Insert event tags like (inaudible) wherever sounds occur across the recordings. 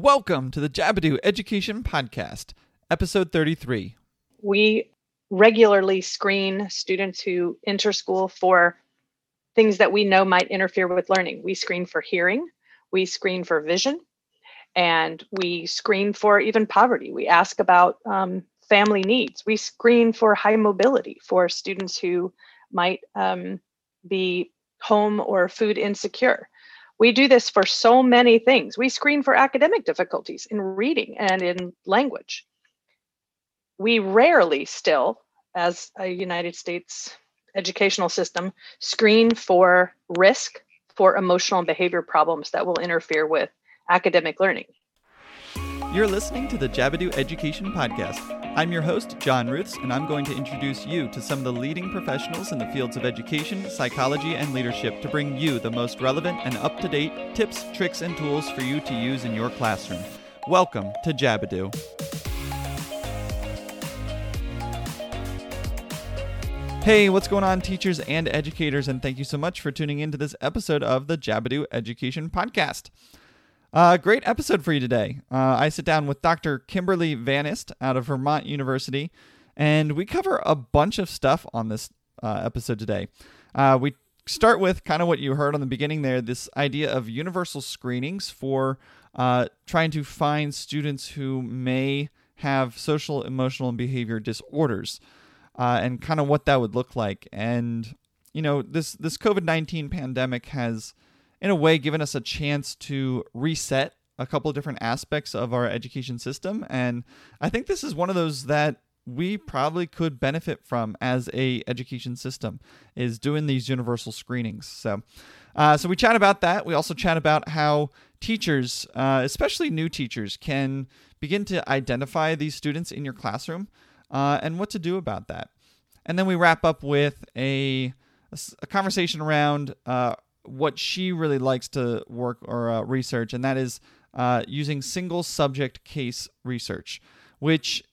Welcome to the Jabadoo Education Podcast, episode 33. We regularly screen students who enter school for things that we know might interfere with learning. We screen for hearing, we screen for vision, and we screen for even poverty. We ask about um, family needs. We screen for high mobility for students who might um, be home or food insecure. We do this for so many things. We screen for academic difficulties in reading and in language. We rarely still, as a United States educational system, screen for risk for emotional and behavior problems that will interfere with academic learning. You're listening to the Jabadoo Education Podcast. I'm your host, John Ruths, and I'm going to introduce you to some of the leading professionals in the fields of education, psychology, and leadership to bring you the most relevant and up to date tips, tricks, and tools for you to use in your classroom. Welcome to Jabadoo. Hey, what's going on, teachers and educators? And thank you so much for tuning in to this episode of the Jabadoo Education Podcast. Uh, great episode for you today. Uh, I sit down with Dr. Kimberly Vannest out of Vermont University, and we cover a bunch of stuff on this uh, episode today. Uh, we start with kind of what you heard on the beginning there this idea of universal screenings for uh, trying to find students who may have social, emotional, and behavior disorders uh, and kind of what that would look like. And you know, this this COVID nineteen pandemic has, in a way, given us a chance to reset a couple of different aspects of our education system, and I think this is one of those that we probably could benefit from as a education system is doing these universal screenings. So, uh, so we chat about that. We also chat about how teachers, uh, especially new teachers, can begin to identify these students in your classroom uh, and what to do about that. And then we wrap up with a, a conversation around uh, what she really likes to work or uh, research, and that is uh, using single subject case research, which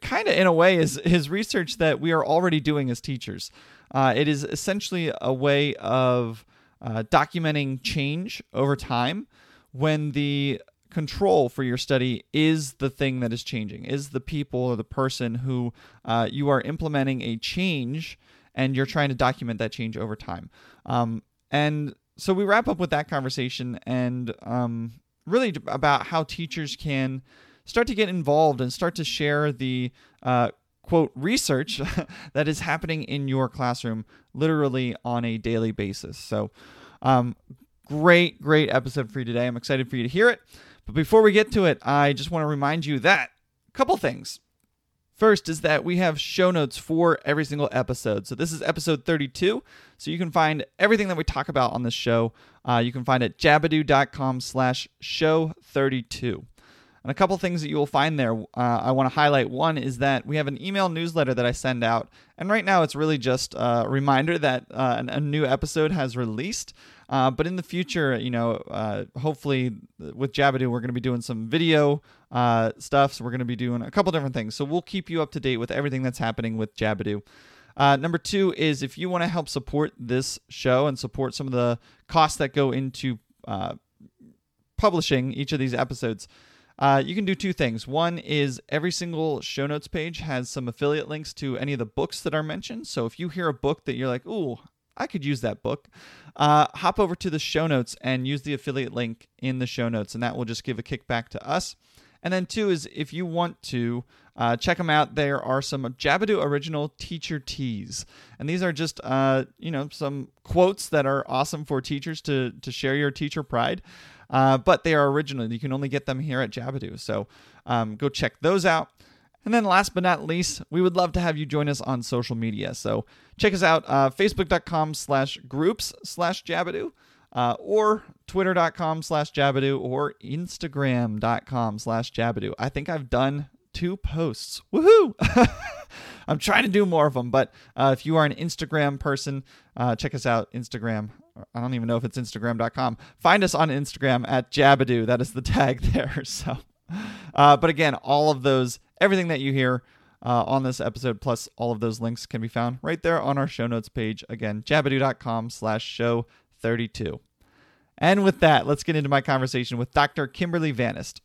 kind of in a way is, is research that we are already doing as teachers. Uh, it is essentially a way of uh, documenting change over time when the control for your study is the thing that is changing, is the people or the person who uh, you are implementing a change and you're trying to document that change over time. Um, and so we wrap up with that conversation and um, really about how teachers can start to get involved and start to share the uh, quote research (laughs) that is happening in your classroom literally on a daily basis. So, um, great, great episode for you today. I'm excited for you to hear it. But before we get to it, I just want to remind you that a couple things. First is that we have show notes for every single episode. So this is episode 32. So you can find everything that we talk about on this show. Uh, you can find it jabadoo.com slash show 32. And a couple things that you will find there, uh, I want to highlight. One is that we have an email newsletter that I send out. And right now it's really just a reminder that uh, a new episode has released. Uh, but in the future, you know, uh, hopefully with Jabadoo, we're going to be doing some video uh, stuff. So we're going to be doing a couple different things. So we'll keep you up to date with everything that's happening with Jabadoo. Uh, number two is if you want to help support this show and support some of the costs that go into uh, publishing each of these episodes. Uh, you can do two things. One is every single show notes page has some affiliate links to any of the books that are mentioned. So if you hear a book that you're like, ooh, I could use that book. Uh, hop over to the show notes and use the affiliate link in the show notes, and that will just give a kickback to us. And then, two is if you want to uh, check them out, there are some Jabadoo original teacher tees, and these are just uh, you know some quotes that are awesome for teachers to to share your teacher pride. Uh, but they are original. You can only get them here at Jabadoo, so um, go check those out. And then last but not least, we would love to have you join us on social media. So check us out, uh, facebook.com slash groups slash Jabadoo, uh, or twitter.com slash Jabadoo, or instagram.com slash Jabadoo. I think I've done two posts. Woohoo! (laughs) I'm trying to do more of them, but uh, if you are an Instagram person, uh, check us out, Instagram. I don't even know if it's Instagram.com. Find us on Instagram at Jabadoo. That is the tag (laughs) there. So, uh, but again, all of those Everything that you hear uh, on this episode, plus all of those links, can be found right there on our show notes page. Again, jabadoo.com slash show 32. And with that, let's get into my conversation with Dr. Kimberly Vannest.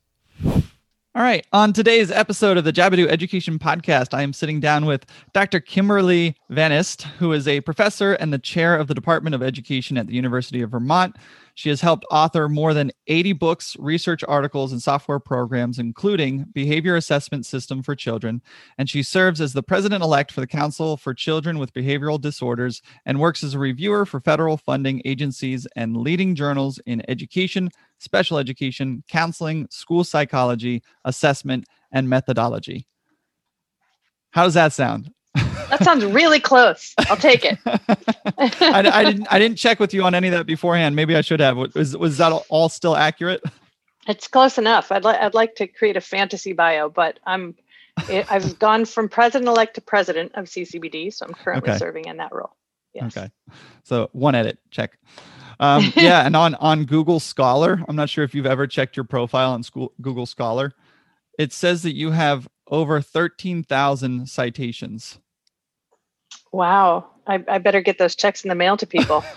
All right. On today's episode of the Jabadoo Education Podcast, I am sitting down with Dr. Kimberly Vannest, who is a professor and the chair of the Department of Education at the University of Vermont. She has helped author more than 80 books, research articles, and software programs, including Behavior Assessment System for Children. And she serves as the president elect for the Council for Children with Behavioral Disorders and works as a reviewer for federal funding agencies and leading journals in education, special education, counseling, school psychology, assessment, and methodology. How does that sound? That sounds really close. I'll take it. (laughs) I, I, didn't. I didn't check with you on any of that beforehand. Maybe I should have. Was was that all still accurate? It's close enough. I'd like. I'd like to create a fantasy bio, but I'm. I've gone from president elect to president of CCBD, so I'm currently okay. serving in that role. Yes. Okay. So one edit check. Um, yeah, and on on Google Scholar, I'm not sure if you've ever checked your profile on school, Google Scholar. It says that you have over 13,000 citations. Wow. I, I better get those checks in the mail to people. (laughs)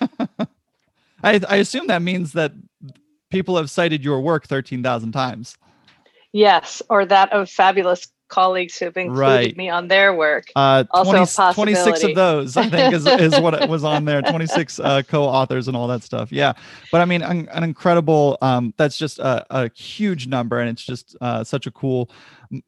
(laughs) I, I assume that means that people have cited your work 13,000 times. Yes, or that of fabulous colleagues who've included right. me on their work. Uh, also 20, 26 of those, I think, is, (laughs) is what was on there. 26 uh, co-authors and all that stuff. Yeah, but I mean, an, an incredible. Um, that's just a, a, huge number, and it's just uh, such a cool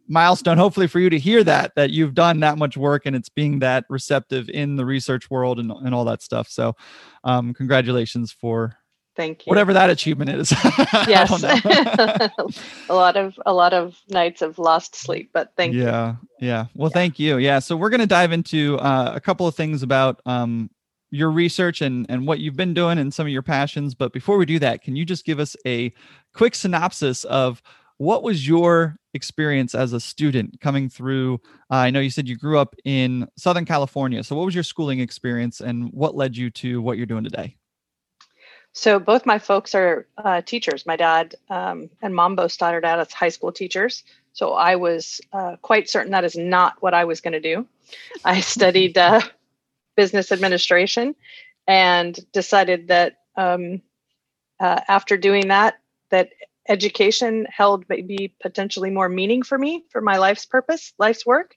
milestone. Hopefully, for you to hear that that you've done that much work and it's being that receptive in the research world and and all that stuff. So, um, congratulations for Thank you. Whatever that achievement is. (laughs) yes. (laughs) a lot of a lot of nights of lost sleep, but thank yeah, you. Yeah. Yeah. Well, yeah. thank you. Yeah. So we're going to dive into uh, a couple of things about um, your research and and what you've been doing and some of your passions. But before we do that, can you just give us a quick synopsis of what was your experience as a student coming through? Uh, I know you said you grew up in Southern California. So what was your schooling experience and what led you to what you're doing today? So both my folks are uh, teachers. My dad um, and mom both started out as high school teachers. So I was uh, quite certain that is not what I was going to do. I (laughs) studied uh, business administration and decided that um, uh, after doing that, that education held maybe potentially more meaning for me for my life's purpose, life's work,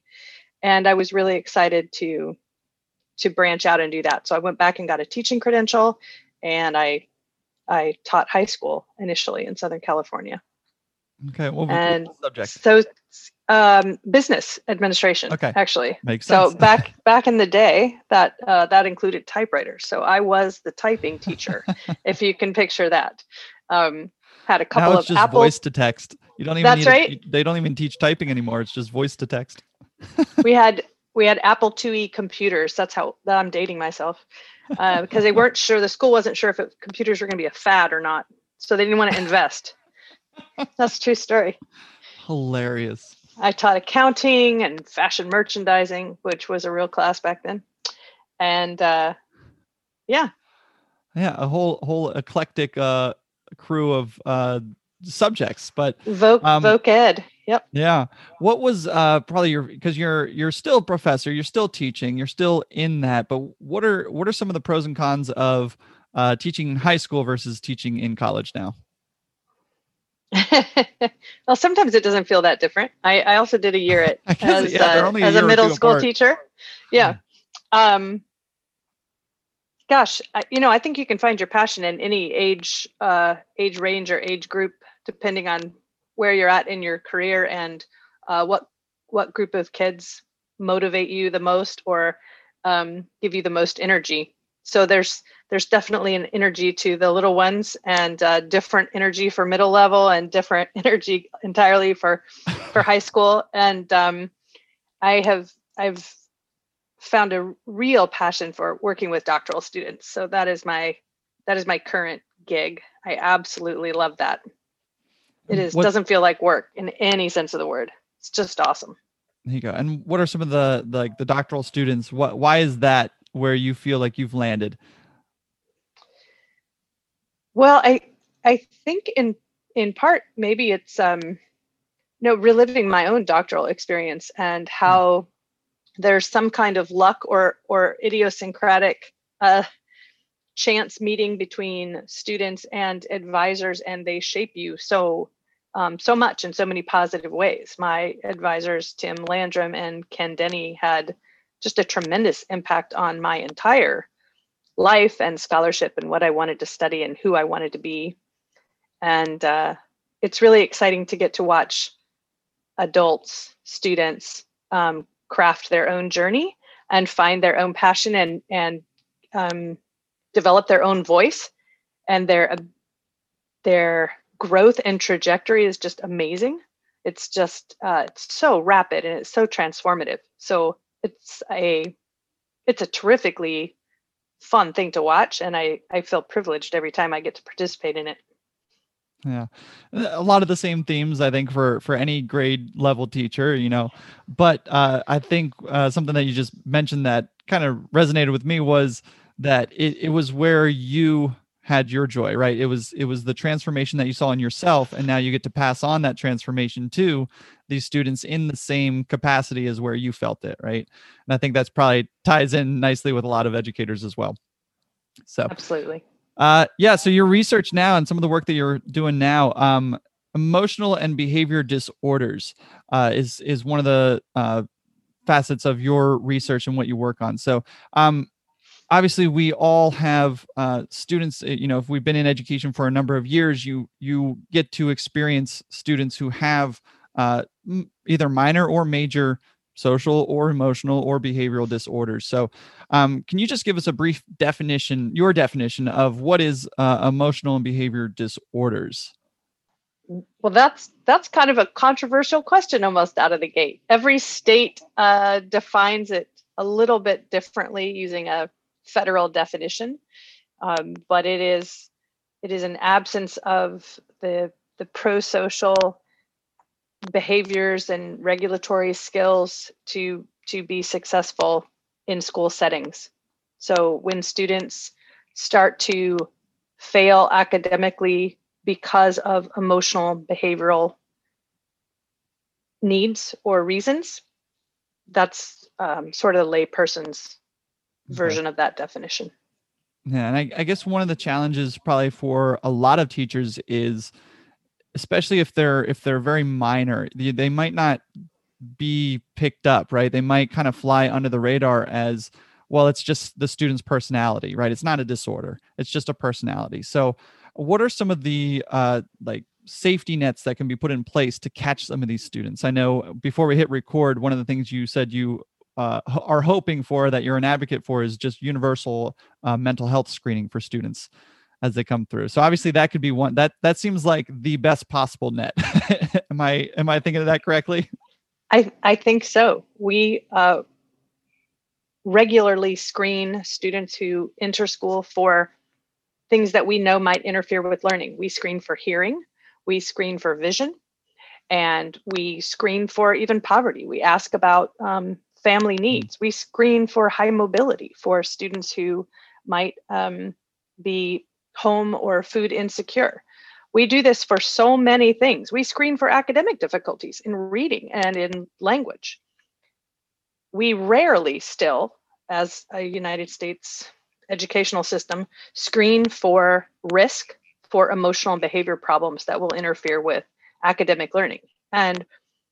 and I was really excited to to branch out and do that. So I went back and got a teaching credential and I I taught high school initially in Southern California. Okay, what and subject? So um, business administration. Okay, actually makes sense. So back (laughs) back in the day, that uh, that included typewriters. So I was the typing (laughs) teacher, if you can picture that. Um, had a couple now it's of just Apple... voice to text. You don't even. That's right. A, they don't even teach typing anymore. It's just voice to text. we had we had Apple IIe computers. That's how that I'm dating myself uh, because they weren't sure. The school wasn't sure if it, computers were going to be a fad or not, so they didn't want to invest. (laughs) That's a true story. Hilarious. I taught accounting and fashion merchandising, which was a real class back then, and uh, yeah, yeah, a whole whole eclectic uh, crew of uh, subjects. But Voc um, Voc Ed, Yep. Yeah. What was uh probably your because you're you're still a professor, you're still teaching, you're still in that, but what are what are some of the pros and cons of uh teaching high school versus teaching in college now? (laughs) well, sometimes it doesn't feel that different. I, I also did a year at (laughs) as, yeah, uh, a, as a middle school apart. teacher. Yeah. Um, gosh, I, you know, I think you can find your passion in any age, uh, age range or age group, depending on where you're at in your career and uh, what what group of kids motivate you the most or um, give you the most energy. So there's there's definitely an energy to the little ones and uh, different energy for middle level and different (laughs) energy entirely for for high school. And um, i have i've found a real passion for working with doctoral students. So that is my that is my current gig. I absolutely love that it is what, doesn't feel like work in any sense of the word. It's just awesome. There you go. And what are some of the, like the doctoral students? What why is that where you feel like you've landed? Well, I I think in in part maybe it's um you know reliving my own doctoral experience and how there's some kind of luck or or idiosyncratic uh chance meeting between students and advisors and they shape you so um, so much in so many positive ways. My advisors, Tim Landrum and Ken Denny, had just a tremendous impact on my entire life and scholarship and what I wanted to study and who I wanted to be. And uh, it's really exciting to get to watch adults, students um, craft their own journey and find their own passion and and um, develop their own voice and their their growth and trajectory is just amazing. It's just uh, it's so rapid and it's so transformative. So it's a it's a terrifically fun thing to watch and i i feel privileged every time i get to participate in it. Yeah. A lot of the same themes i think for for any grade level teacher you know. But uh i think uh something that you just mentioned that kind of resonated with me was that it, it was where you had your joy right it was it was the transformation that you saw in yourself and now you get to pass on that transformation to these students in the same capacity as where you felt it right and i think that's probably ties in nicely with a lot of educators as well so absolutely uh, yeah. So your research now and some of the work that you're doing now, um, emotional and behavior disorders uh, is is one of the uh, facets of your research and what you work on. So, um, obviously, we all have uh, students. You know, if we've been in education for a number of years, you you get to experience students who have uh, either minor or major social or emotional or behavioral disorders. So, um, can you just give us a brief definition, your definition of what is uh, emotional and behavior disorders? Well, that's that's kind of a controversial question almost out of the gate. Every state uh, defines it a little bit differently using a federal definition, um, but it is it is an absence of the the pro-social behaviors and regulatory skills to to be successful in school settings. So when students start to fail academically because of emotional behavioral needs or reasons, that's um, sort of the layperson's okay. version of that definition. Yeah, and I, I guess one of the challenges probably for a lot of teachers is especially if they're if they're very minor they, they might not be picked up right they might kind of fly under the radar as well it's just the student's personality right it's not a disorder it's just a personality so what are some of the uh like safety nets that can be put in place to catch some of these students i know before we hit record one of the things you said you uh, are hoping for that you're an advocate for is just universal uh, mental health screening for students as they come through. So obviously that could be one that that seems like the best possible net. (laughs) am I am I thinking of that correctly? I I think so. We uh, regularly screen students who enter school for things that we know might interfere with learning. We screen for hearing, we screen for vision, and we screen for even poverty. We ask about um, family hmm. needs. We screen for high mobility for students who might um, be home or food insecure. We do this for so many things. We screen for academic difficulties in reading and in language. We rarely still, as a United States educational system, screen for risk for emotional and behavior problems that will interfere with academic learning. And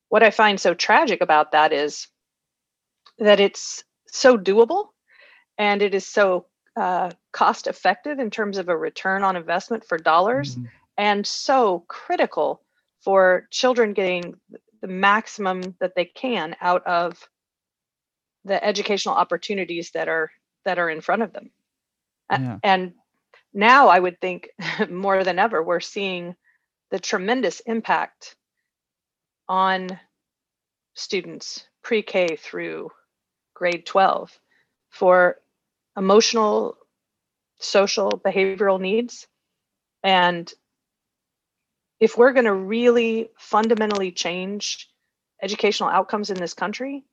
what I find so tragic about that is that it's so doable and it is so uh, cost effective in terms of a return on investment for dollars mm-hmm. and so critical for children getting the maximum that they can out of the educational opportunities that are that are in front of them yeah. and now i would think (laughs) more than ever we're seeing the tremendous impact on students pre-k through grade 12 for emotional, social, behavioral needs. And if we're going to really fundamentally change educational outcomes in this country,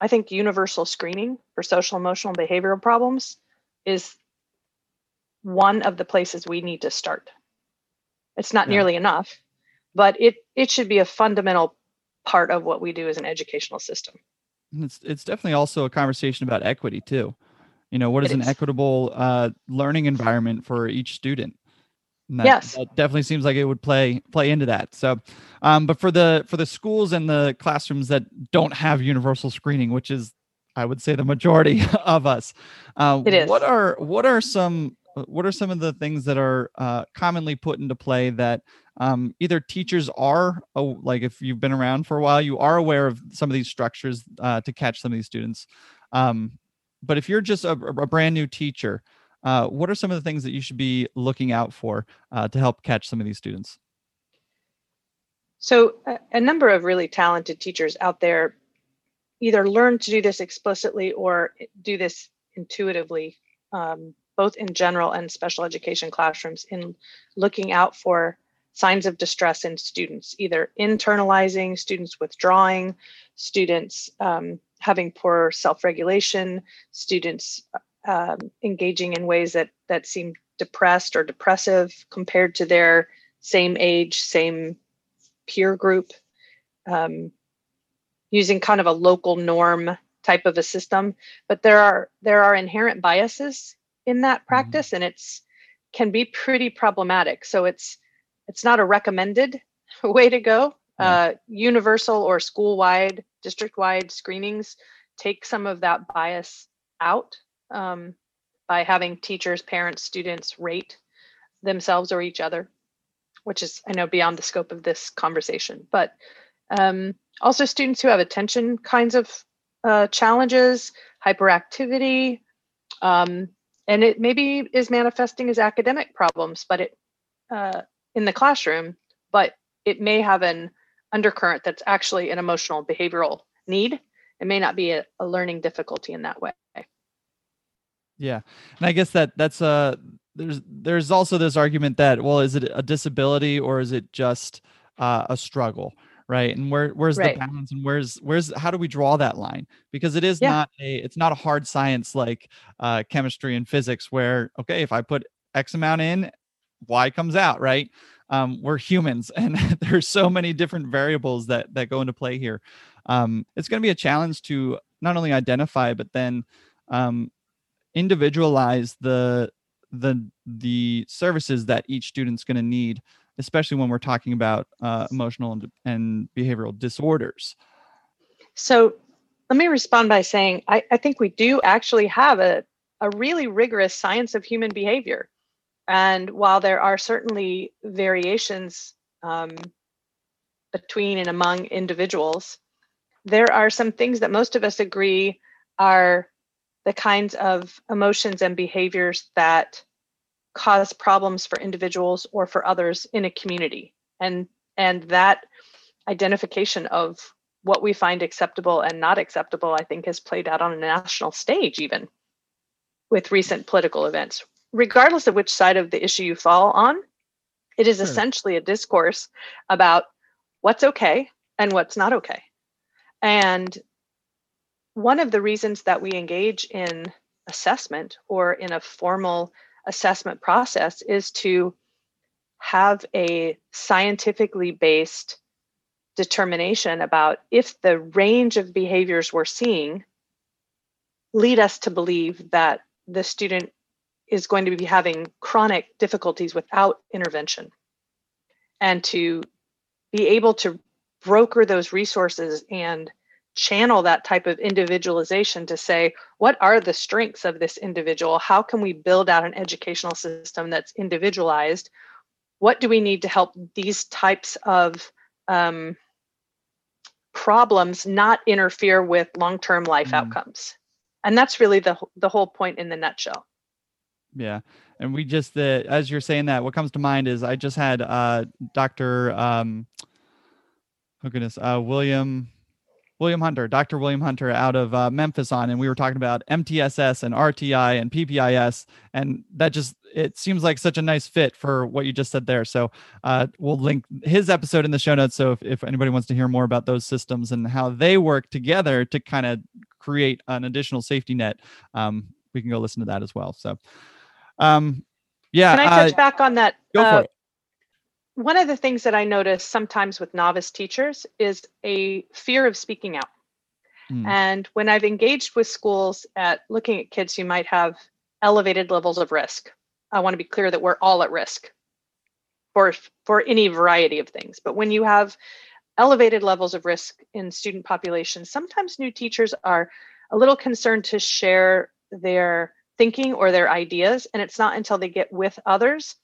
I think universal screening for social, emotional, and behavioral problems is one of the places we need to start. It's not yeah. nearly enough, but it it should be a fundamental part of what we do as an educational system. It's it's definitely also a conversation about equity too you know what is, is. an equitable uh, learning environment for each student That, yes, that definitely seems like it would play play into that. So, um, but for the for the schools and the classrooms that don't have universal screening, which is I would say the majority (laughs) of us, uh, It is. what are what are some what are some of the things that are uh, commonly put into play that um, either teachers are like if you've been around for a while, you are aware of some of these structures uh, to catch some of these students. Um, but if you're just a, a brand new teacher, uh, what are some of the things that you should be looking out for uh, to help catch some of these students? So, a, a number of really talented teachers out there either learn to do this explicitly or do this intuitively, um, both in general and special education classrooms, in looking out for signs of distress in students, either internalizing, students withdrawing, students um, having poor self-regulation, students um, engaging in ways that that seem depressed or depressive compared to their same age, same peer group, um, using kind of a local norm type of a system. But there are there are inherent biases in that practice, mm-hmm. and it's can be pretty problematic. So it's it's not a recommended (laughs) way to go. Mm-hmm. Uh, universal or school wide, district wide screenings take some of that bias out um, by having teachers, parents, students rate themselves or each other, which is, I know, beyond the scope of this conversation. But um, also, students who have attention kinds of uh, challenges, hyperactivity, um, and it maybe is manifesting as academic problems, but it uh, in the classroom, but it may have an undercurrent that's actually an emotional behavioral need. It may not be a, a learning difficulty in that way. Yeah, and I guess that that's a there's there's also this argument that well, is it a disability or is it just uh, a struggle, right? And where where's right. the balance and where's where's how do we draw that line? Because it is yeah. not a it's not a hard science like uh, chemistry and physics where okay, if I put X amount in, Y comes out, right? Um, we're humans, (laughs) and there's so many different variables that that go into play here. Um, it's going to be a challenge to not only identify but then um, individualize the the the services that each student's going to need especially when we're talking about uh, emotional and, and behavioral disorders so let me respond by saying I, I think we do actually have a, a really rigorous science of human behavior and while there are certainly variations um, between and among individuals there are some things that most of us agree are the kinds of emotions and behaviors that cause problems for individuals or for others in a community. And and that identification of what we find acceptable and not acceptable i think has played out on a national stage even with recent political events regardless of which side of the issue you fall on it is sure. essentially a discourse about what's okay and what's not okay and one of the reasons that we engage in assessment or in a formal assessment process is to have a scientifically based determination about if the range of behaviors we're seeing lead us to believe that the student is going to be having chronic difficulties without intervention. And to be able to broker those resources and channel that type of individualization to say what are the strengths of this individual? How can we build out an educational system that's individualized? What do we need to help these types of um, problems not interfere with long-term life mm. outcomes? And that's really the the whole point in the nutshell yeah and we just uh, as you're saying that what comes to mind is i just had uh dr um oh goodness uh william William Hunter, Dr. William Hunter out of uh, Memphis on, and we were talking about MTSS and RTI and PBIS, and that just it seems like such a nice fit for what you just said there. So uh, we'll link his episode in the show notes. So if, if anybody wants to hear more about those systems and how they work together to kind of create an additional safety net, um, we can go listen to that as well. So, um, yeah. Can I touch uh, back on that? Go for uh, it one of the things that I notice sometimes with novice teachers is a fear of speaking out. Mm. And when I've engaged with schools at looking at kids who might have elevated levels of risk, I want to be clear that we're all at risk. for for any variety of things. But when you have elevated levels of risk in student populations, sometimes new teachers are a little concerned to share their thinking or their ideas. And it's not until they get with others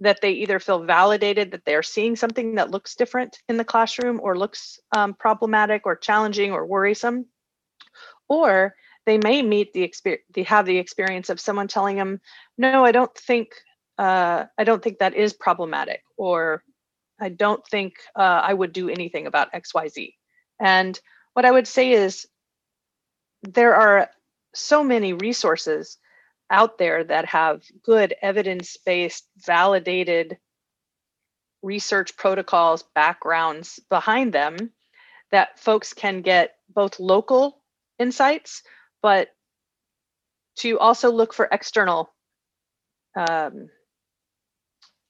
that they either feel validated that they're seeing something that looks different in the classroom or looks um, problematic or challenging or worrisome, or they may meet the experience, they have the experience of someone telling them, "No, I don't think, uh, I don't think that is problematic," or "I don't think uh, I would do anything about X, Y, Z." And what I would say is, there are so many resources out there that have good evidence-based validated research protocols backgrounds behind them that folks can get both local insights but to also look for external um,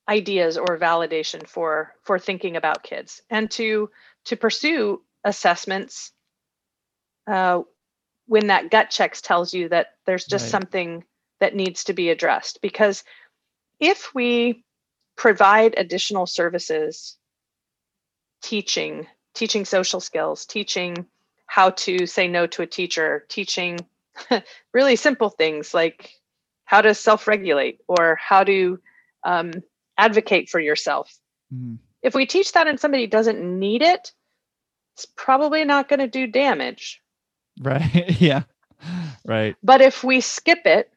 ideas or validation for for thinking about kids and to to pursue assessments uh, when that gut checks tells you that there's just right. something that needs to be addressed. Because if we provide additional services teaching teaching social skills teaching how to say no to a teacher teaching (laughs) really simple things like how to self-regulate or how to um, advocate for yourself. Mm-hmm. if we teach that and somebody doesn't need it it's probably not going to do damage. Right. (laughs) Yeah. Right. But if we skip it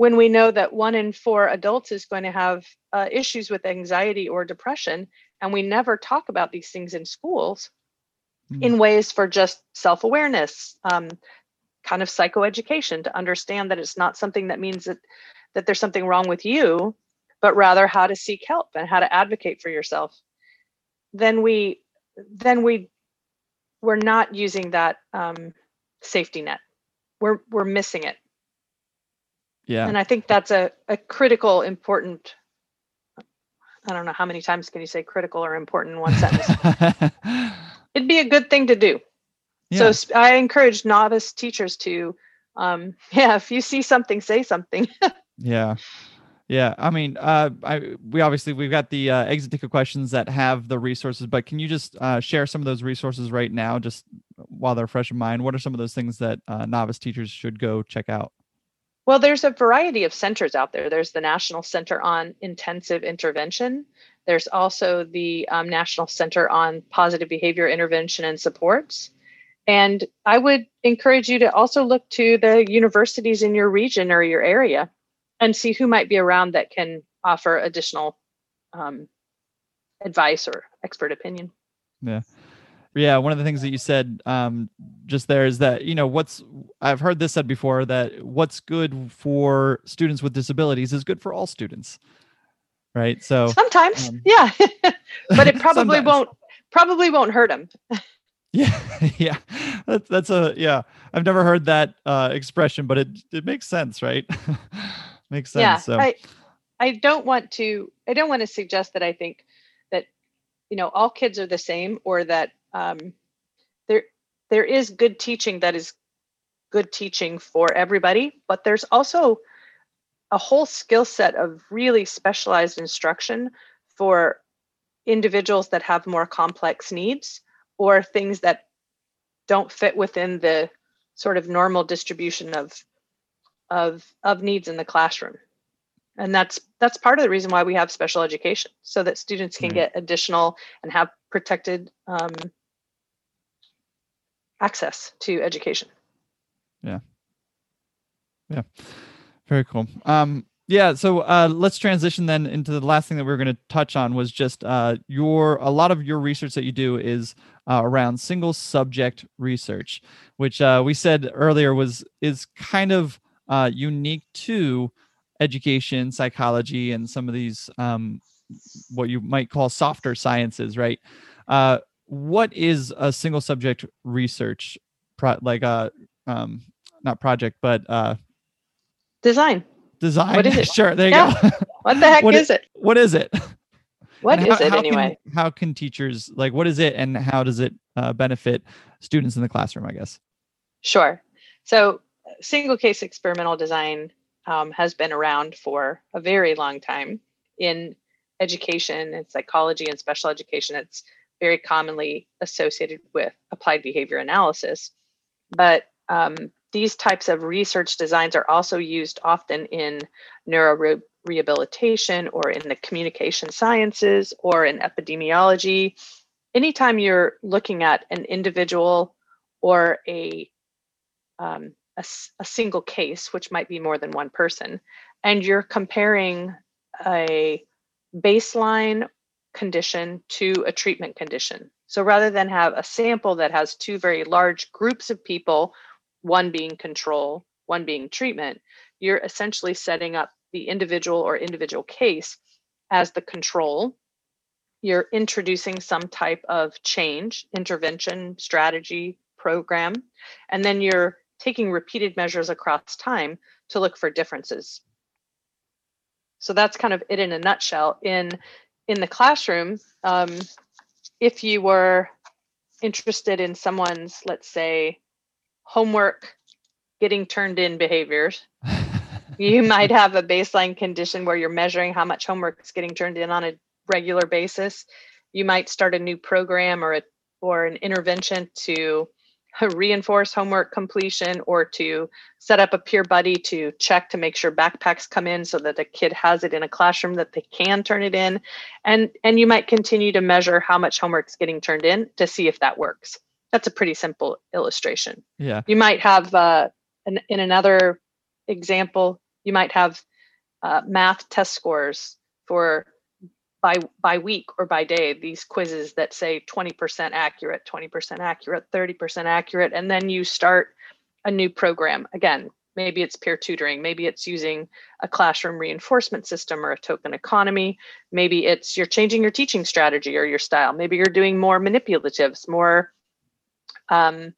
when we know that one in four adults is going to have uh, issues with anxiety or depression, and we never talk about these things in schools mm. in ways for just self awareness, um, kind of psychoeducation to understand that it's not something that means that, that there's something wrong with you, but rather how to seek help and how to advocate for yourself. Then we, then we, we're not using that um, safety net. We're we're missing it yeah. And I think that's a, a critical, important. I don't know how many times can you say critical or important in one sentence. (laughs) It'd be a good thing to do. Yeah. So I encourage novice teachers to, um, (laughs) yeah, if you see something, say something. (laughs) yeah. Yeah, I mean, uh, I we obviously we've got the uh, exit ticket questions that have the resources, but can you just uh, share some of those resources right now, just while they're fresh in mind? What are some of those things that uh, novice teachers should go check out? Well, there's a variety of centers out there. There's the National Center on Intensive Intervention. There's also the um, National Center on Positive Behavior Intervention and Supports. And I would encourage you to also look to the universities in your region or your area and see who might be around that can offer additional um, advice or expert opinion. Yeah yeah one of the things that you said um, just there is that you know what's i've heard this said before that what's good for students with disabilities is good for all students right? So sometimes um, yeah. (laughs) But it (laughs) probably won't probably won't hurt them (laughs) yeah yeah. That's that's a yeah. I've never heard that uh expression but it it makes sense right? Makes sense yeah so. I i don't want to i don't want to suggest that i think that you know all kids are the same or that um, there there is good teaching that is good teaching for everybody, but there's also a whole skill set of really specialized instruction for individuals that have more complex needs or things that don't fit within the sort of normal distribution of of of needs in the classroom and that's that's part of the reason why we have special education so that students can mm-hmm. get additional and have protected um, access to education. Yeah. Yeah. Very cool. Um, yeah, so uh, let's transition then into the last thing that we are going to touch on was just uh, your a lot of your research that you do is uh, around single subject research, which uh, we said earlier was is kind of uh, unique to education, psychology, and some of these um, what you might call softer sciences, right? Uh, what is a single subject research like a um not project but uh design. design. What is it? (laughs) Sure there you yeah. go. (laughs) What the heck what is, it? What is it? What and is how, it how anyway? can, how can teachers like what is it and how does it uh, benefit students in the classroom i guess? Sure. So single case experimental design um, has been around for a very long time. In education and psychology and special education, it's very commonly associated with applied behavior analysis. But um, these types of research designs are also used often in neuro rehabilitation or in the communication sciences or in epidemiology. Anytime you're looking at an individual or a, um, a, a single case, which might be more than one person, and you're comparing a baseline condition to a treatment condition. So rather than have a sample that has two very large groups of people, one being control, one being treatment, you're essentially setting up the individual or individual case as the control. You're introducing some type of change, intervention, strategy, program, and then you're taking repeated measures across time to look for differences. So that's kind of it in a nutshell. In in the classroom, um, if you were interested in someone's, let's say, homework getting turned in behaviors, (laughs) you might have a baseline condition where you're measuring how much homework is getting turned in on a regular basis. You might start a new program or a, or an intervention to (laughs) reinforce homework completion or to set up a peer buddy to check to make sure backpacks come in so that the kid has it in a classroom that they can turn it in. And and you might continue to measure how much homework's getting turned in to see if that works that's a pretty simple illustration. Yeah. You might have uh, an, in another example you might have uh, math test scores for by by week or by day these quizzes that say 20% accurate 20% accurate 30% accurate and then you start a new program. Again maybe it's peer tutoring maybe it's using a classroom reinforcement system or a token economy maybe it's you're changing your teaching strategy or your style maybe you're doing more manipulatives more um,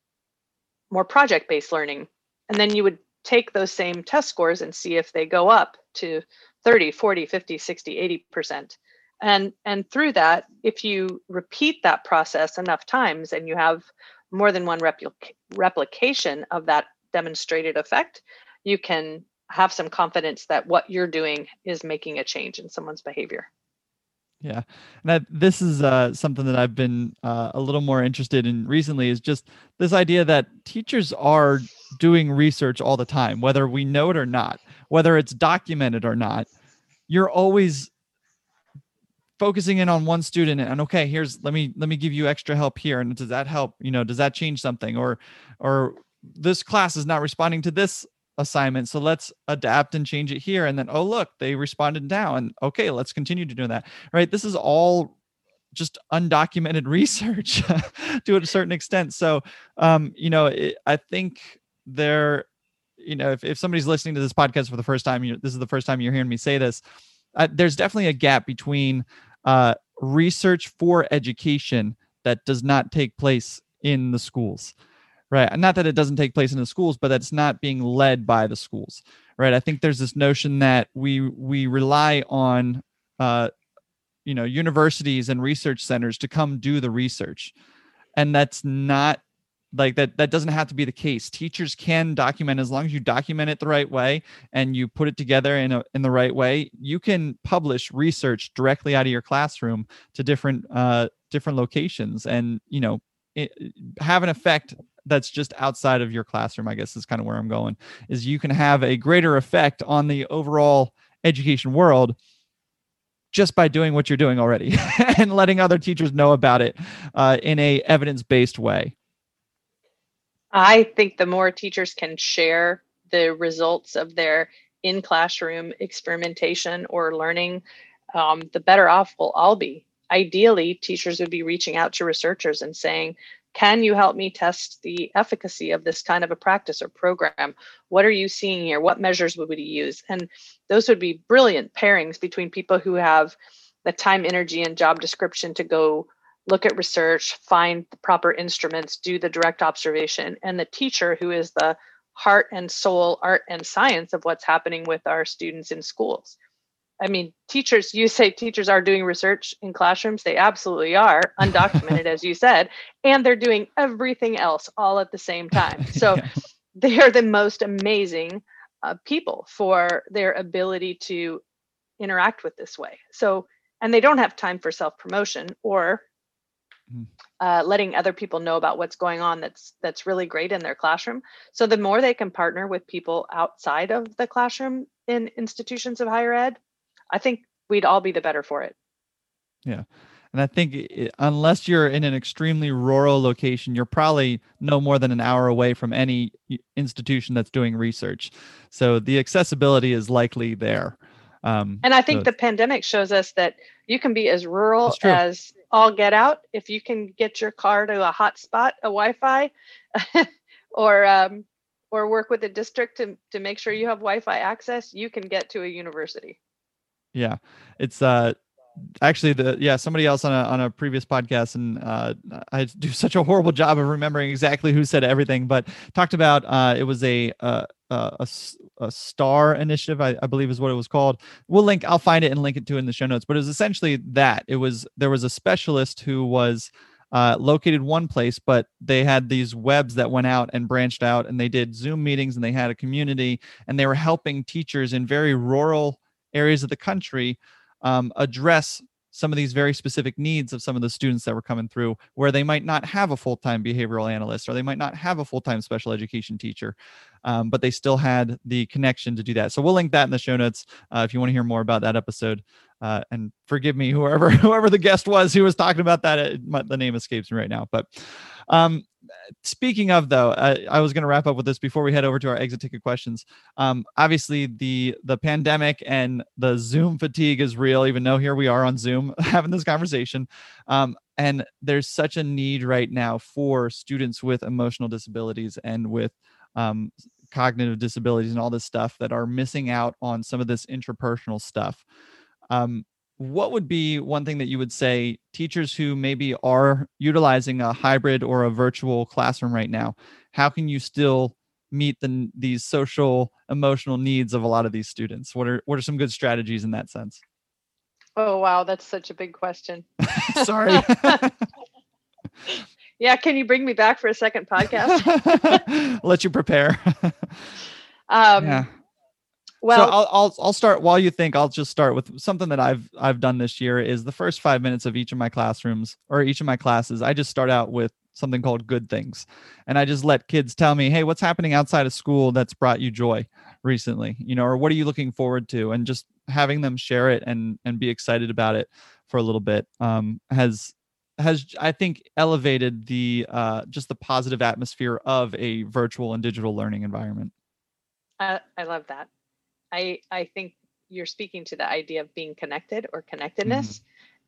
more project based learning. And then you would take those same test scores and see if they go up to 30 40 50 60 80 percent. And and through that if you repeat that process enough times and you have more than one replic- replication of that demonstrated effect you can have some confidence that what you're doing is making a change in someone's behavior yeah. That this is uh, something that i've been uh, a little more interested in recently is just this idea that teachers are doing research all the time whether we know it or not whether it's documented or not. You're always focusing in on one student and okay here's let me let me give you extra help here and does that help you know does that change something? Or or this class is not responding to this assignment so let's adapt and change it here and then oh look they responded now and okay let's continue to do that right? This is all just undocumented (laughs) research to a certain extent so um you know it, i think there you know if, if somebody's listening to this podcast for the first time you this is the first time you're hearing me say this uh, there's definitely a gap between uh, research for education that does not take place in the schools right and not that it doesn't take place in the schools but that's not being led by the schools right? I think there's this notion that we we rely on uh, you know universities and research centers to come do the research and that's not like that that doesn't have to be the case. Teachers can document as long as you document it the right way and you put it together in a in the right way you can publish research directly out of your classroom to different uh different locations and you know it, have an effect that's just outside of your classroom i guess is kind of where i'm going is you can have a greater effect on the overall education world just by doing what you're doing already (laughs) and letting other teachers know about it uh, in a evidence-based way I think the more teachers can share the results of their in classroom experimentation or learning, um, the better off we'll all be. Ideally, teachers would be reaching out to researchers and saying, can you help me test the efficacy of this kind of a practice or program? What are you seeing here? What measures would we use? And those would be brilliant pairings between people who have the time, energy, and job description to go look at research, find the proper instruments, do the direct observation, and the teacher who is the heart and soul, art and science of what's happening with our students in schools. I mean, teachers, you say teachers are doing research in classrooms. They absolutely are, undocumented, as you said, and they're doing everything else all at the same time. (laughs) So yeah. they are the most amazing uh, people for their ability to interact with this way. So and they don't have time for self promotion or Mhm. uh, letting other people know about what's going on that's that's really great in their classroom so the more they can partner with people outside of the classroom in institutions of higher ed i think we'd all be the better for it Yeah. And I think i unless you're in an extremely rural location, you're probably no more than an hour away from any institution that's doing research. So the accessibility is likely there. Um, and i think so the pandemic shows us that you can be as rural as all get out if you can get your car to a hotspot a wi-fi (laughs) or um, or work with the district to, to make sure you have wi-fi access you can get to a university yeah, it's uh actually the yeah somebody else on a on a previous podcast and uh I do (laughs) such a horrible job of remembering exactly who said everything, but talked about uh it was a uh a, a a star initiative I, I believe is what it was called. We'll link i'll find it and link it to in the show notes but it was essentially that. It was there was a specialist who was uh, located one place but they had these webs that went out and branched out and they did zoom meetings and they had a community and they were helping teachers in very rural areas of the country um, address some of these very specific needs of some of the students that were coming through where they might not have a full-time behavioral analyst or they might not have a full-time special education teacher um, but they still had the connection to do that. So we'll link that in the show notes uh, if you want to hear more about that episode. Uh, and forgive me (laughs) whoever whoever the guest was who was talking about that it, my, the name escapes me right now. But um, speaking of though uh, i was going to wrap up with this before we head over to our exit ticket questions. Um, obviously the the pandemic and the zoom fatigue is real even though here we are on zoom (laughs) having this conversation. Um, and there's such a need right now for students with emotional disabilities and with um, cognitive disabilities and all this stuff that are missing out on some of this interpersonal stuff um, what would be one thing that you would say teachers who maybe are utilizing a hybrid or a virtual classroom right now how can you still meet the these social emotional needs of a lot of these students? What are what are some good strategies in that sense? Oh wow that's such a big question. (laughs) Sorry (laughs) (laughs) yeah can you bring me back for a second podcast (laughs) let you prepare (laughs) um, yeah well so I'll, I'll I'll start while you think. I'll just start with something that I've I've done this year. Is the first five minutes of each of my classrooms or each of my classes, I just start out with something called good things, and I just let kids tell me, hey, what's happening outside of school that's brought you joy recently, you know, or what are you looking forward to, and just having them share it and and be excited about it for a little bit um, has has I think elevated the uh, just the positive atmosphere of a virtual and digital learning environment. I, I love that. I I think you're speaking to the idea of being connected or connectedness,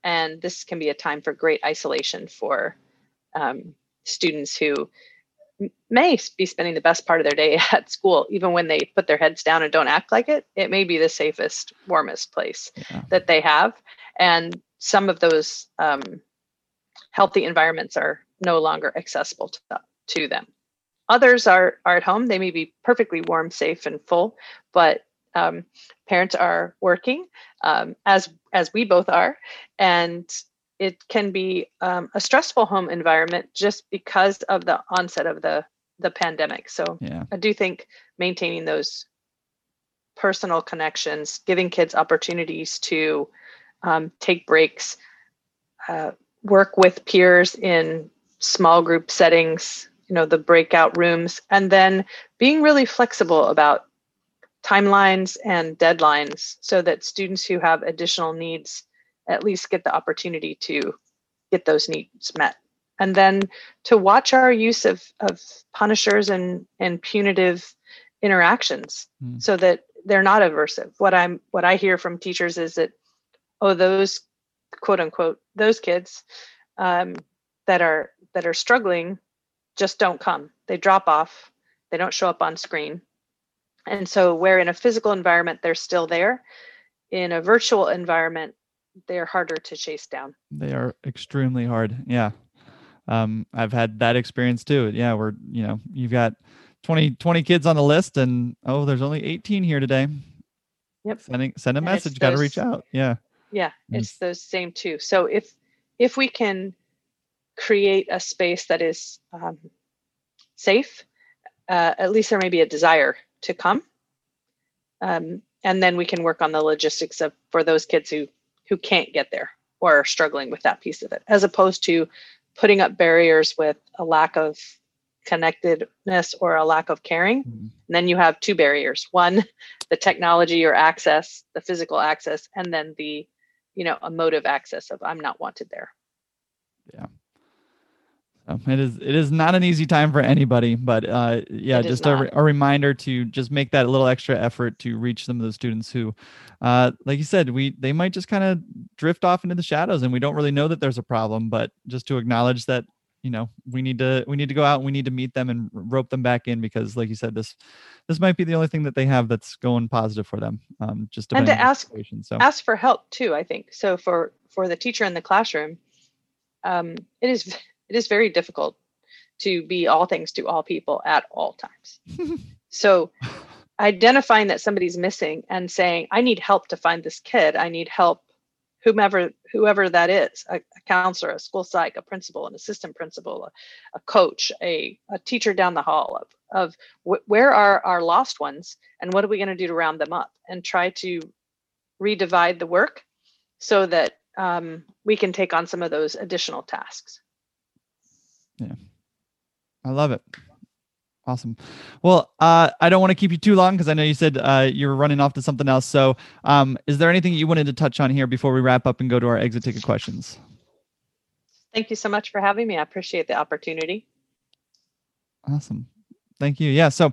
and this can be a time for great isolation for um, students who may be spending the best part of their day (laughs) at school, even when they put their heads down and don't act like it. It may be the safest, warmest place Yeah. that they have, and some of those um, healthy environments are no longer accessible to, to them. Others are are at home. They may be perfectly warm, safe, and full, but um, parents are working um, as as we both are, and it can be um, a stressful home environment just because of the onset of the the pandemic. So Yeah. I do think maintaining those personal connections, giving kids opportunities to um, take breaks, uh, work with peers in small group settings, you know, the breakout rooms, and then being really flexible about timelines and deadlines so that students who have additional needs at least get the opportunity to get those needs met. And then to watch our use of, of punishers and, and punitive interactions Mm. so that they're not aversive. What I'm what I hear from teachers is that, oh, those quote unquote, those kids um, that are that are struggling just don't come. They drop off, they don't show up on screen. And so where in a physical environment they're still there, in a virtual environment, they're harder to chase down. They are extremely hard. Yeah. Um, I've had that experience too. Yeah, we're you know you've got 20, 20 kids on the list, and oh, there's only 18 here today. Yep. Sending send a And message, got to reach out. Yeah. Yeah, Mm. it's those same two. So if if we can create a space that is um, safe, uh, at least there may be a desire to come, um, and then we can work on the logistics of for those kids who who can't get there or are struggling with that piece of it, as opposed to putting up barriers with a lack of connectedness or a lack of caring. Mhm. And then you have two barriers one, the technology or access, the physical access, and then the you know emotive access of i'm not wanted there Yeah. So it is it is not an easy time for anybody, but uh, yeah, It just a, a reminder to just make that little extra effort to reach some of those students who, uh, like you said, we they might just kind of drift off into the shadows, and we don't really know that there's a problem. But just to acknowledge that, you know, we need to we need to go out and we need to meet them and rope them back in because, like you said, this this might be the only thing that they have that's going positive for them. Um, just And to depending on the ask-. So ask for help too i think so for for the teacher in the classroom um, it is it is very difficult to be all things to all people at all times (laughs) so identifying that somebody's missing and saying i need help to find this kid i need help whomever whoever that is a, a counselor a school psych a principal an assistant principal a, a coach a, a teacher down the hall of of wh- where are our lost ones and what are we going to do to round them up and try to redivide the work so that um, we can take on some of those additional tasks Yeah. I love it. Awesome. Well, uh, I don't want to keep you too long because I know you said uh, you're running off to something else. So, um, is there anything you wanted to touch on here before we wrap up and go to our exit ticket questions? thank you so much for having me i appreciate the opportunity Awesome. Thank you. Yeah. So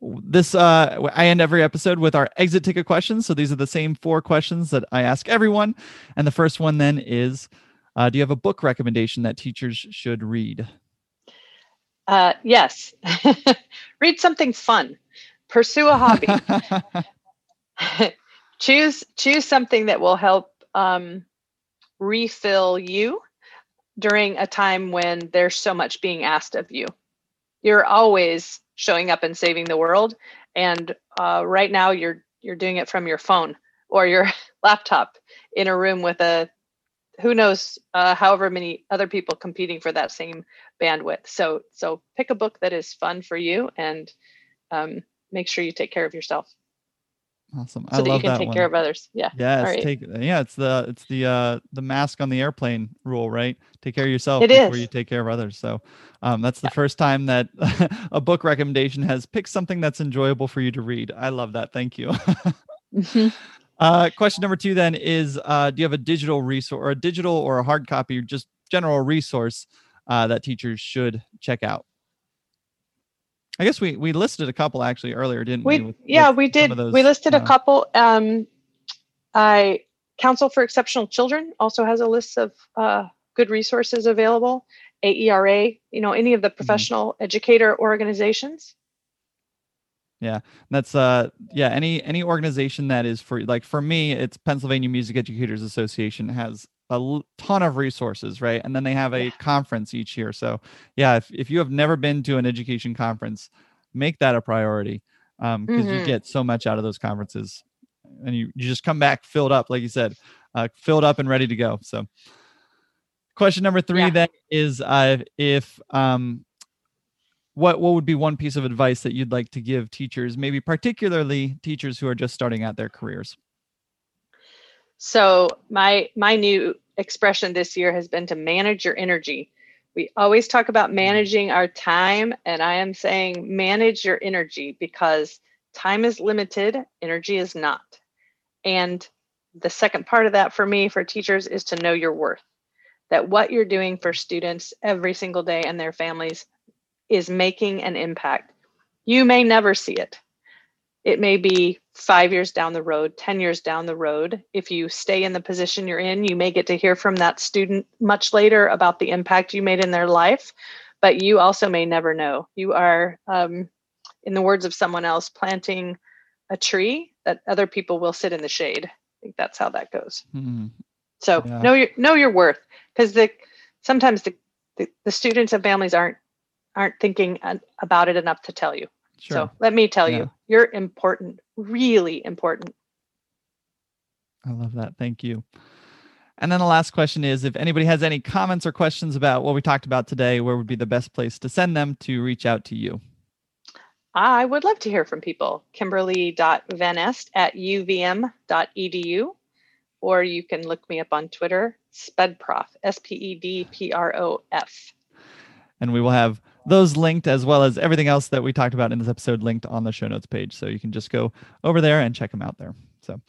this uh I end every episode with our exit ticket questions. So these are the same four questions that I ask everyone. And the first one then is uh, do you have a book recommendation that teachers should read? Uh, yes. (laughs) Read something fun. Pursue a hobby. (laughs) (laughs) Choose choose something that will help um, refill you during a time when there's so much being asked of you. You're always showing up and saving the world and uh, right now you're you're doing it from your phone or your laptop in a room with a who knows uh, however many other people competing for that same bandwidth so so pick a book that is fun for you and um, make sure you take care of yourself awesome. so I that you can that take one. care of others yeah Yes, right. take yeah, it's the it's the uh the mask on the airplane rule, right? Take care of yourself It before is. you take care of others. So um that's the first time that (laughs) a book recommendation has picked something that's enjoyable for you to read. I love that. Thank you. (laughs) Mhm. Uh question number two then is uh do you have a digital resource or a digital or a hard copy or just general resource uh that teachers should check out? I guess we we listed a couple actually earlier, didn't we? we with- yeah with we did those, we listed a uh, couple um i council for exceptional children also has a list of uh, good resources available aera you know any of the professional educator organizations Yeah, that's uh yeah, any any organization that is for like for me, it's Pennsylvania Music Educators Association has a l- ton of resources, right? And then they have a Yeah. conference each year. So yeah, if, if you have never been to an education conference, make that a priority. Um, because you get so much out of those conferences and you, you just come back filled up, like you said, uh filled up and ready to go. So question number three Yeah. then is uh if um what what would be one piece of advice that you'd like to give teachers maybe particularly teachers who are just starting out their careers So my my new expression this year has been to manage your energy. We always talk about mm-hmm. managing our time and I am saying manage your energy because time is limited, energy is not. And the second part of that for me for teachers is to know your worth. That what you're doing for students every single day and their families is making an impact. You may never see it it may be five years down the road, 10 years down the road. If you stay in the position you're in, you may get to hear from that student much later about the impact you made in their life, but you also may never know. You are, um, in the words of someone else, planting a tree that other people will sit in the shade. I think that's how that goes. Hmm, So Yeah. know your know your worth because the sometimes the, the the students and families aren't aren't thinking about it enough to tell you. sure So let me tell Yeah. you, you're important, really important. i love that thank you and then the last question is if anybody has any comments or questions about what we talked about today where would be the best place to send them to reach out to you I would love to hear from people. Kimberly.vannest at uvm.edu. or you can look me up on Twitter, SPEDProf, S P E D P R O F. And we will have those linked as well as everything else that we talked about in this episode linked on the show notes page. So you can just go over there and check them out there. So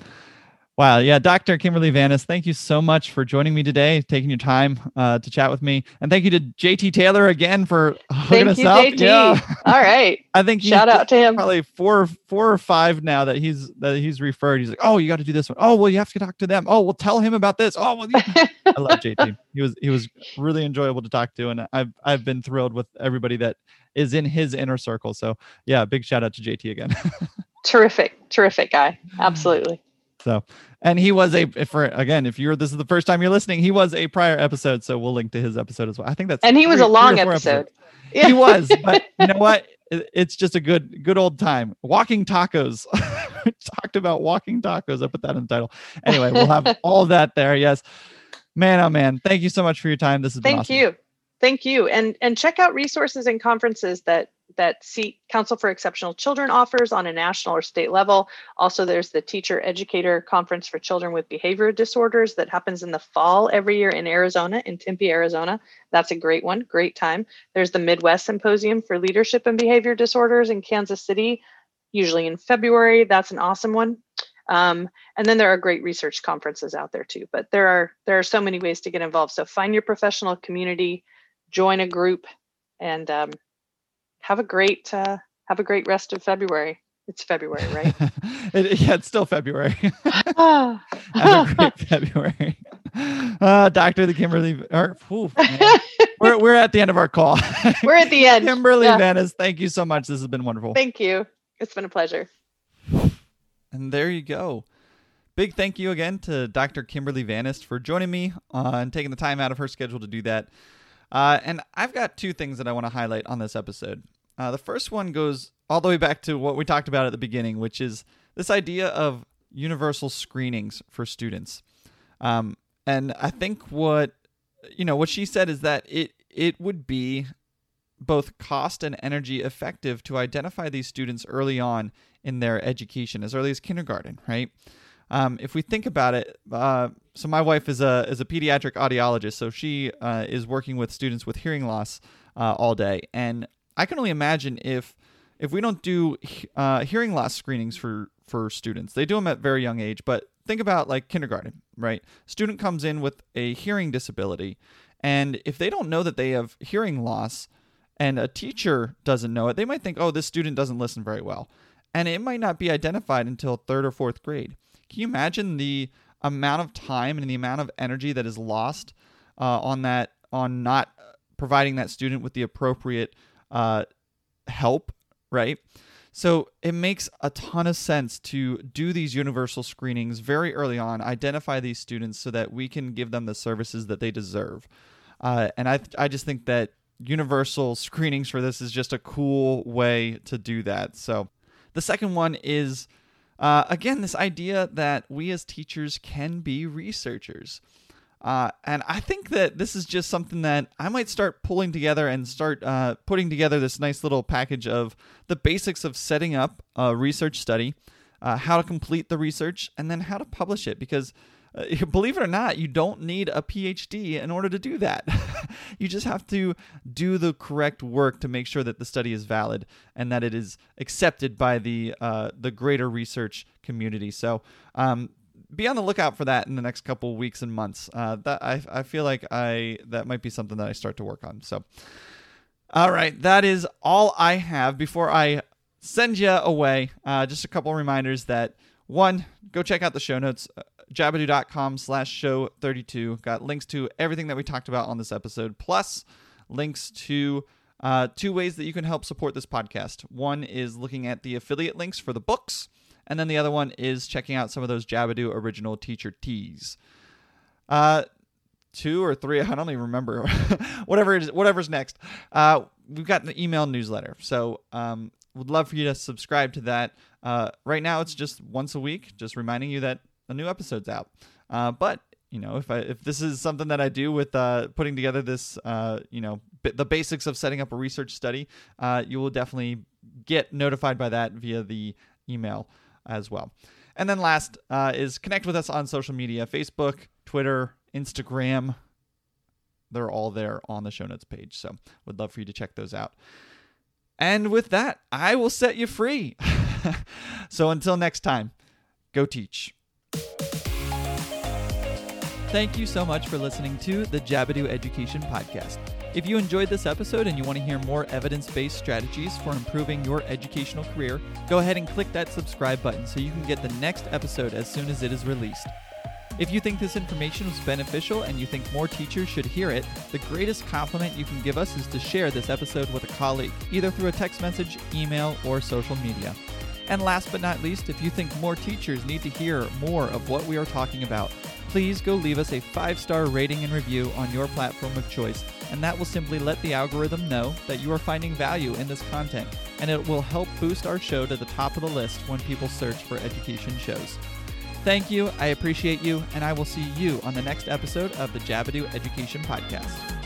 Wow. Yeah. Dr. Kimberly Vannest, thank you so much for joining me today, taking your time uh, to chat with me. And thank you to JT Taylor again for hooking thank us you, up. JT. Yeah. All right. (laughs) I think shout out to him. Probably four, four or five now that he's that he's referred. He's like, oh, you got to do this one. Oh, well, you have to talk to them. Oh, well, tell him about this. Oh, well, (laughs) I love JT. He was he was really enjoyable to talk to, and I've I've been thrilled with everybody that is in his inner circle. So yeah, big shout out to JT again. (laughs) terrific, terrific guy. Absolutely. So, and he was a for again, if you're this is the first time you're listening, he was a prior episode, so we'll link to his episode as well. I think that's and he was a long episode. Yeah. He was, but (laughs) you know what? It's just a good good old time. Walking tacos. (laughs) talked about walking tacos. I put that in the title. Anyway, we'll have (laughs) all that there. Yes, man, oh man, thank you so much for your time. This is thank been awesome. you, thank you, and and check out resources and conferences that that CEC Council for Exceptional Children offers on a national or state level. Also, there's the Teacher Educator Conference for Children with Behavior Disorders that happens in the fall every year in Arizona, in Tempe, Arizona. That's a great one, great time. There's the Midwest Symposium for Leadership and Behavior Disorders in Kansas City, usually in February. That's an awesome one. Um, and then there are great research conferences out there too. But there are there are so many ways to get involved. So find your professional community, join a group, and um, have a great uh, have a great rest of February. It's February, right? (laughs) it, yeah, it's still February. (laughs) (laughs) have a great February. Uh, Doctor the Kimberly. Or, whew, we're we're at the end of our call. We're at the end. Kimberly yeah. Vannest, thank you so much. This has been wonderful. Thank you. It's been a pleasure. And there you go. Big thank you again to Dr. Kimberly Vannest for joining me uh, and taking the time out of her schedule to do that. Uh, and I've got two things that I want to highlight on this episode. Uh, the first one goes all the way back to what we talked about at the beginning, which is this idea of universal screenings for students. Um, and I think what you know what she said is that it it would be both cost and energy effective to identify these students early on in their education, as early as kindergarten, right? Um, if we think about it, uh, so my wife is a is a pediatric audiologist, so she uh, is working with students with hearing loss uh, all day, and I can only imagine if if we don't do uh, hearing loss screenings for for students, they do them at very young age. But think about like kindergarten, right? Student comes in with a hearing disability, and if they don't know that they have hearing loss, and a teacher doesn't know it, they might think, oh, this student doesn't listen very well, and it might not be identified until third or fourth grade. Can you imagine the amount of time and the amount of energy that is lost uh, on that on not providing that student with the appropriate uh, help, right? So it makes a ton of sense to do these universal screenings very early on, identify these students so that we can give them the services that they deserve. Uh, and I, I just think that universal screenings for this is just a cool way to do that. So the second one is, uh, again, this idea that we as teachers can be researchers. Uh, and I think that this is just something that I might start pulling together and start uh, putting together this nice little package of the basics of setting up a research study, uh, how to complete the research, and then how to publish it. Because (laughs) believe it or not, you don't need a PhD in order to do that. (laughs) you just have to do the correct work to make sure that the study is valid and that it is accepted by the uh, the greater research community. So um, be on the lookout for that in the next couple weeks and months. Uh, that I, I feel like I that might be something that I start to work on. So, all right, that is all I have before I send you away. Uh, just a couple reminders that one, go check out the show notes. Jabadoo.com slash show 32 got links to everything that we talked about on this episode plus links to uh, two ways that you can help support this podcast one is looking at the affiliate links for the books and then the other one is checking out some of those Jabadoo original teacher teas. Uh, two or three, (laughs) I don't even remember. (laughs) Whatever it is, whatever's next. Uh, we've got an email newsletter, so um, would love for you to subscribe to that. Uh, right now, it's just once a week, just reminding you that a new episode's out. Uh, but you know, if I if this is something that I do with uh, putting together this, uh, you know, b- the basics of setting up a research study, uh, you will definitely get notified by that via the email as well. And then last uh, is connect with us on social media Facebook, Twitter, Instagram. They're all there on the show notes page. So would love for you to check those out. And with that, I will set you free. (laughs) so until next time, go teach. Thank you so much for listening to the Jabadoo Education Podcast. If you enjoyed this episode and you want to hear more evidence based strategies for improving your educational career, go ahead and click that subscribe button so you can get the next episode as soon as it is released. If you think this information was beneficial and you think more teachers should hear it, the greatest compliment you can give us is to share this episode with a colleague, either through a text message, email, or social media. And last but not least, if you think more teachers need to hear more of what we are talking about, please go leave us a five star rating and review on your platform of choice, and that will simply let the algorithm know that you are finding value in this content, and it will help boost our show to the top of the list when people search for education shows. Thank you, I appreciate you, and I will see you on the next episode of the Jabadoo Education Podcast.